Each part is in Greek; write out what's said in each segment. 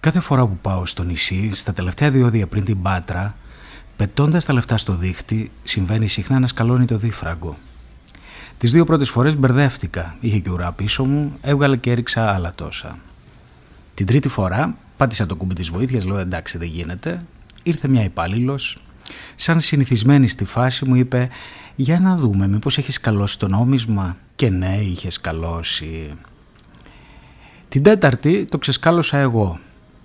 Κάθε φορά που πάω στο νησί, στα τελευταία διόδια πριν την Πάτρα, πετώντας τα λεφτά στο δίχτυ, συμβαίνει συχνά να σκαλώνει το δίφραγκο. Τις δύο πρώτες φορές μπερδεύτηκα. Είχε και ουρά πίσω μου, έβγαλε και έριξα άλλα τόσα. Την τρίτη φορά πάτησα το κουμπί της βοήθειας, λέω εντάξει δεν γίνεται. Ήρθε μια υπάλληλος, σαν συνηθισμένη στη φάση μου είπε «Για να δούμε μήπως έχεις σκαλώσει το νόμισμα» και ναι είχε σκαλώσει. Την τέταρτη το ξεσκάλωσα εγώ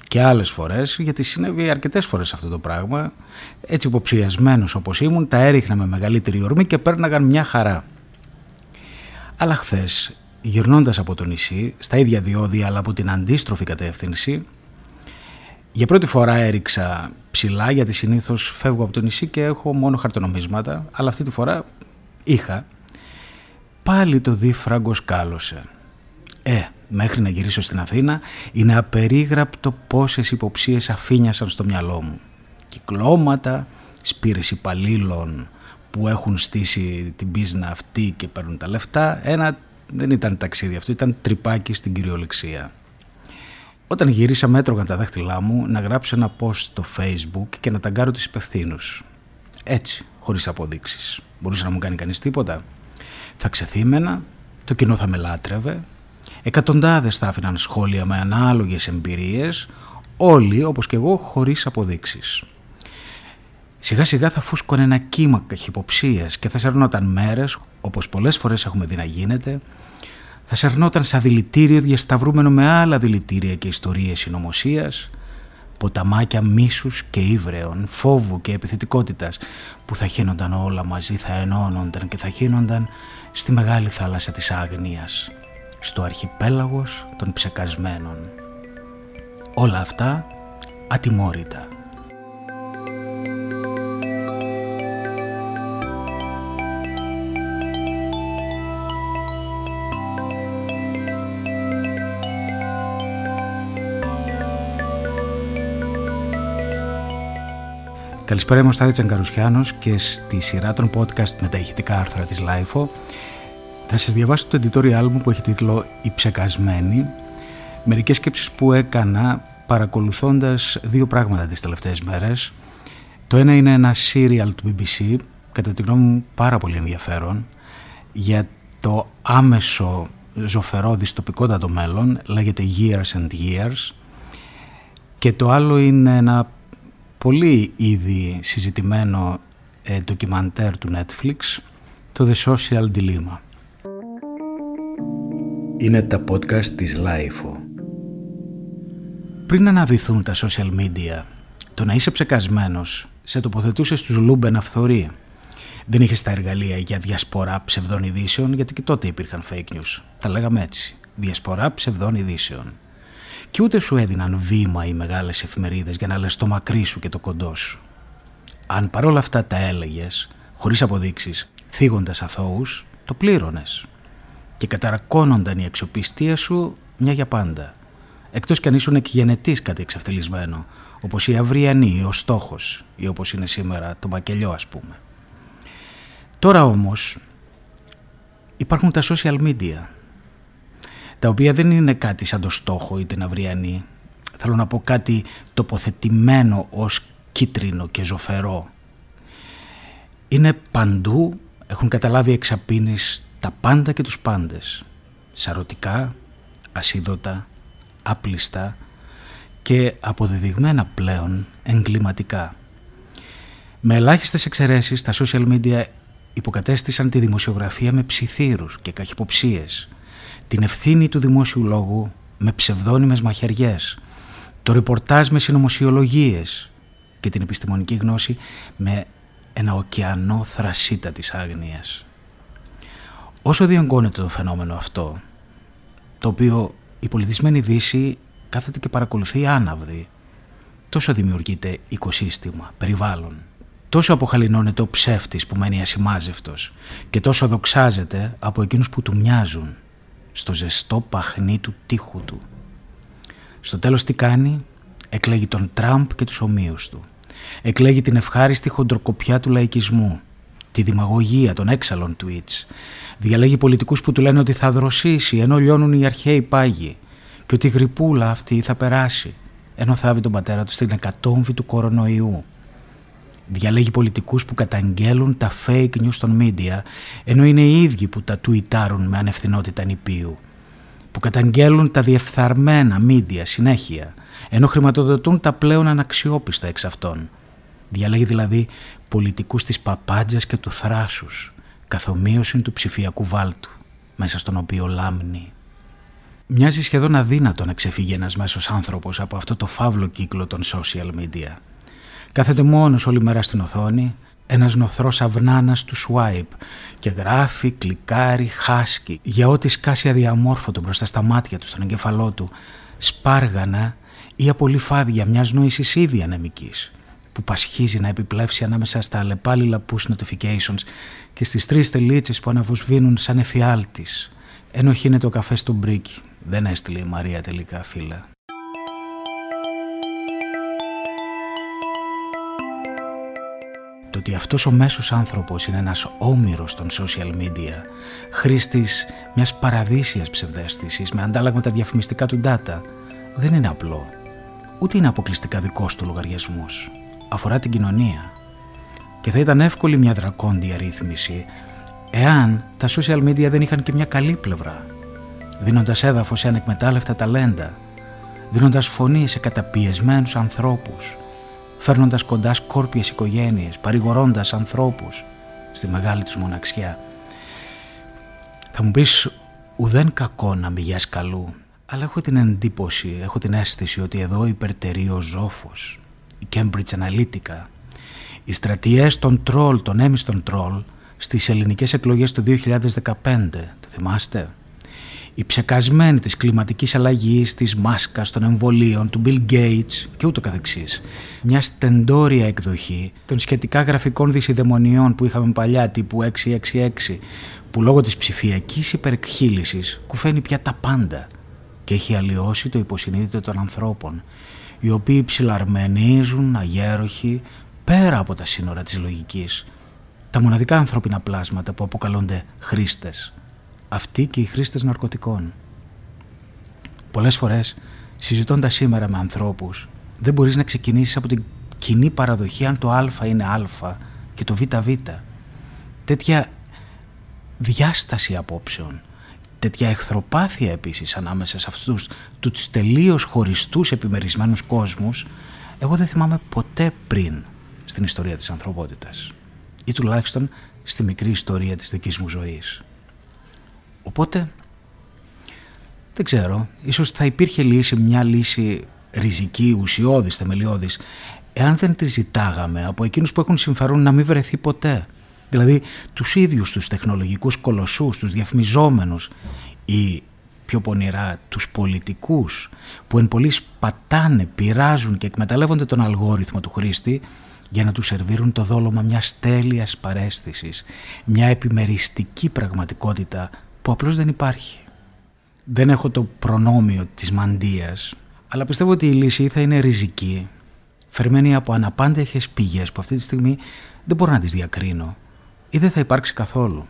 και άλλες φορές γιατί συνέβη αρκετές φορές αυτό το πράγμα έτσι υποψιασμένος όπως ήμουν τα έριχνα με μεγαλύτερη ορμή και πέρναγαν μια χαρά. Αλλά χθες, γυρνώντας από το νησί, στα ίδια διόδια αλλά από την αντίστροφη κατεύθυνση για πρώτη φορά έριξα ψηλά γιατί συνήθως φεύγω από το νησί και έχω μόνο χαρτονομίσματα αλλά αυτή τη φορά είχα πάλι το δίφραγκο σκάλωσε. Ε, μέχρι να γυρίσω στην Αθήνα είναι απερίγραπτο πόσες υποψίες αφήνιασαν στο μυαλό μου. Κυκλώματα, σπήρες υπαλλήλων που έχουν στήσει την πίσνα αυτή και παίρνουν τα λεφτά. Ένα δεν ήταν ταξίδι αυτό, ήταν τρυπάκι στην κυριολεξία. Όταν γύρισα μέτρωγαν τα δάχτυλά μου να γράψω ένα post στο facebook και να ταγκάρω τους υπευθύνους. Έτσι, χωρίς αποδείξεις. Μπορούσε να μου κάνει κανείς τίποτα. Θα ξεθύμενα, το κοινό θα με λάτρευε, εκατοντάδες θα άφηναν σχόλια με ανάλογες εμπειρίες, όλοι όπως και εγώ χωρίς αποδείξεις. Σιγά σιγά θα φούσκωνε ένα κύμα καχυποψίας και θα σερνόταν μέρες, όπως πολλές φορές έχουμε δει να γίνεται, θα σερνόταν σαν δηλητήριο διασταυρούμενο με άλλα δηλητήρια και ιστορίες συνωμοσίας, ποταμάκια μίσους και ύβρεων, φόβου και επιθετικότητας που θα χύνονταν όλα μαζί, θα ενώνονταν και θα χύνονταν στη μεγάλη θάλασσα της άγνοιας, στο αρχιπέλαγος των ψεκασμένων. Όλα αυτά ατιμόρυτα. Καλησπέρα, είμαι ο Στάδη Τσαγκαρουσιάνος και στη σειρά των podcast με τα ηχητικά άρθρα της LIFO θα σας διαβάσω το editorial μου που έχει τίτλο «Η ψεκασμένη» μερικές σκέψεις που έκανα παρακολουθώντας δύο πράγματα τις τελευταίες μέρες. Το ένα είναι ένα serial του BBC, κατά τη γνώμη μου πάρα πολύ ενδιαφέρον, για το άμεσο ζωφερό δυστοπικότατο μέλλον, λέγεται Years and Years, και το άλλο είναι ένα πολύ ήδη συζητημένο ε, ντοκιμαντέρ του Netflix, το The Social Dilemma. Είναι τα podcast της LiFO. Πριν αναδυθούν τα social media, το να είσαι ψεκασμένος σε τοποθετούσε στους λούμπεν αυθωρεί. Δεν είχες τα εργαλεία για διασπορά ψευδών ειδήσεων, γιατί και τότε υπήρχαν fake news. Τα λέγαμε έτσι. Διασπορά ψευδών ειδήσεων. Και ούτε σου έδιναν βήμα οι μεγάλες εφημερίδες για να λες το μακρύ σου και το κοντό σου. Αν παρόλα αυτά τα έλεγες, χωρίς αποδείξεις, θίγοντας αθώους, το πλήρωνες. Και καταρακώνονταν η αξιοπιστία σου μια για πάντα. Εκτός κι αν ήσουν εκγενετής κάτι εξευτελισμένο, όπως η αυριανή, ο στόχος ή όπως είναι σήμερα το μακελιό ας πούμε. Τώρα όμως υπάρχουν τα social media τα οποία δεν είναι κάτι σαν το στόχο ή την αυριανή. Θέλω να πω κάτι τοποθετημένο ως κίτρινο και ζωφερό. Είναι παντού, έχουν καταλάβει εξαπίνεις τα πάντα και τους πάντες. Σαρωτικά, ασίδωτα, άπλιστα και αποδεδειγμένα πλέον εγκληματικά. Με ελάχιστες εξαιρέσεις τα social media υποκατέστησαν τη δημοσιογραφία με ψιθύρους και καχυποψίες την ευθύνη του δημόσιου λόγου με ψευδόνυμες μαχαιριές, το ρεπορτάζ με συνωμοσιολογίες και την επιστημονική γνώση με ένα ωκεανό θρασίτα της άγνοιας. Όσο διονγκώνεται το φαινόμενο αυτό, το οποίο η πολιτισμένη Δύση κάθεται και παρακολουθεί άναυδη, τόσο δημιουργείται οικοσύστημα, περιβάλλον, τόσο αποχαλινώνεται ο ψεύτης που μένει ασημάζευτος και τόσο δοξάζεται από εκείνους που του μοιάζουν στο ζεστό παχνί του τείχου του. Στο τέλος τι κάνει, εκλέγει τον Τραμπ και τους ομοίους του. Εκλέγει την ευχάριστη χοντροκοπιά του λαϊκισμού, τη δημαγωγία των έξαλλων tweets. Διαλέγει πολιτικούς που του λένε ότι θα δροσίσει ενώ λιώνουν οι αρχαίοι πάγοι και ότι η γρυπούλα αυτή θα περάσει ενώ θάβει τον πατέρα του στην εκατόμβη του κορονοϊού. Διαλέγει πολιτικούς που καταγγέλουν τα fake news των media, ενώ είναι οι ίδιοι που τα τουιτάρουν με ανευθυνότητα νηπίου. Που καταγγέλουν τα διεφθαρμένα media συνέχεια, ενώ χρηματοδοτούν τα πλέον αναξιόπιστα εξ αυτών. Διαλέγει δηλαδή πολιτικούς της παπάντζας και του θράσους, καθομοίωση του ψηφιακού βάλτου, μέσα στον οποίο λάμνει. Μοιάζει σχεδόν αδύνατο να ξεφύγει ένας μέσος άνθρωπος από αυτό το φαύλο κύκλο των social media. Κάθεται μόνος όλη μέρα στην οθόνη, ένας νοθρός αυνάνας του swipe και γράφει, κλικάρει, χάσκει για ό,τι σκάσει αδιαμόρφωτο μπροστά στα μάτια του, στον εγκεφαλό του, σπάργανα ή απολυφάδια μιας νόησης ήδη ανεμικής που πασχίζει να επιπλέψει ανάμεσα στα αλλεπάλληλα push notifications και στις τρεις τελίτσες που αναβοσβήνουν σαν εφιάλτης ενώ χύνεται ο καφέ στο μπρίκι. Δεν έστειλε η Μαρία τελικά φίλα. Το ότι αυτός ο μέσος άνθρωπος είναι ένας όμοιρος των social media, χρήστης μιας παραδείσιας ψευδέστησης με αντάλλαγμα τα διαφημιστικά του data, δεν είναι απλό. Ούτε είναι αποκλειστικά δικός του λογαριασμός. Αφορά την κοινωνία. Και θα ήταν εύκολη μια δρακόντια ρύθμιση εάν τα social media δεν είχαν και μια καλή πλευρά, δίνοντας έδαφος σε ανεκμετάλλευτα ταλέντα, δίνοντας φωνή σε καταπιεσμένους ανθρώπους, φέρνοντας κοντά σκόρπιες οικογένειες, παρηγορώντας ανθρώπους στη μεγάλη τους μοναξιά. Θα μου πεις ουδέν κακό να μηγιάς καλού, αλλά έχω την εντύπωση, έχω την αίσθηση ότι εδώ υπερτερεί ο ζώφος, η Cambridge Analytica, οι στρατιές των τρόλ, των έμιστων τρόλ, στις ελληνικές εκλογές του 2015, το θυμάστε; Οι ψεκασμένοι της κλιματικής αλλαγής, της μάσκας, των εμβολίων, του Bill Gates και ούτω καθεξής. Μια στεντόρια εκδοχή των σχετικά γραφικών δυσιδαιμονιών που είχαμε παλιά τύπου 666 που λόγω της ψηφιακής υπερεκχύλησης κουφαίνει πια τα πάντα και έχει αλλοιώσει το υποσυνείδητο των ανθρώπων οι οποίοι ψηλαρμενίζουν αγέροχοι πέρα από τα σύνορα της λογικής τα μοναδικά ανθρώπινα πλάσματα που αποκαλούνται χρήστες. Αυτοί και οι χρήστες ναρκωτικών. Πολλές φορές, συζητώντας σήμερα με ανθρώπους, δεν μπορείς να ξεκινήσεις από την κοινή παραδοχή αν το α είναι α και το β β. Τέτοια διάσταση απόψεων, τέτοια εχθροπάθεια επίσης ανάμεσα σε αυτούς τους τελείως χωριστούς επιμερισμένους κόσμους, εγώ δεν θυμάμαι ποτέ πριν στην ιστορία της ανθρωπότητας ή τουλάχιστον στη μικρή ιστορία της δικής μου ζωής. Οπότε, δεν ξέρω, ίσως θα υπήρχε λύση, μια λύση ριζική, ουσιώδης, θεμελιώδης, εάν δεν τη ζητάγαμε από εκείνους που έχουν συμφέρον να μην βρεθεί ποτέ. Δηλαδή, τους ίδιους τους τεχνολογικούς κολοσσούς, τους διαφημιζόμενους ή πιο πονηρά τους πολιτικούς που εν πολλής πατάνε, πειράζουν και εκμεταλλεύονται τον αλγόριθμο του χρήστη για να τους σερβίρουν το δόλωμα μιας τέλειας παρέστησης, μια επιμεριστική πραγματικότητα που απλώς δεν υπάρχει. Δεν έχω το προνόμιο της μαντίας, αλλά πιστεύω ότι η λύση θα είναι ριζική, φερμένη από αναπάντεχες πηγές που αυτή τη στιγμή δεν μπορώ να τις διακρίνω ή δεν θα υπάρξει καθόλου.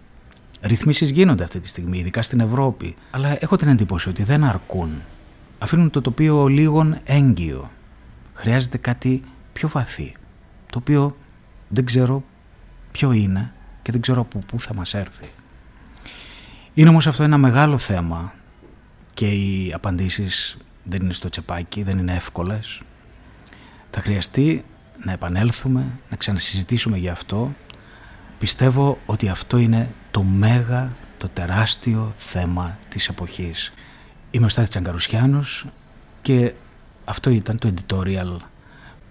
Ρυθμίσεις γίνονται αυτή τη στιγμή, ειδικά στην Ευρώπη, αλλά έχω την εντύπωση ότι δεν αρκούν. Αφήνουν το τοπίο λίγων έγκυο. Χρειάζεται κάτι πιο βαθύ το οποίο δεν ξέρω ποιο είναι και δεν ξέρω από πού θα μας έρθει. Είναι όμως αυτό ένα μεγάλο θέμα και οι απαντήσεις δεν είναι στο τσεπάκι, δεν είναι εύκολες. Θα χρειαστεί να επανέλθουμε, να ξανασυζητήσουμε για αυτό. Πιστεύω ότι αυτό είναι το μέγα, το τεράστιο θέμα της εποχής. Είμαι ο Στάθης Τσαγκαρουσιάνος και αυτό ήταν το editorial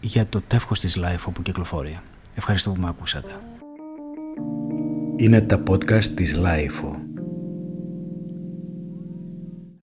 για το τεύχος της Life που κυκλοφορεί. Ευχαριστώ που με ακούσατε. Είναι τα podcast της Life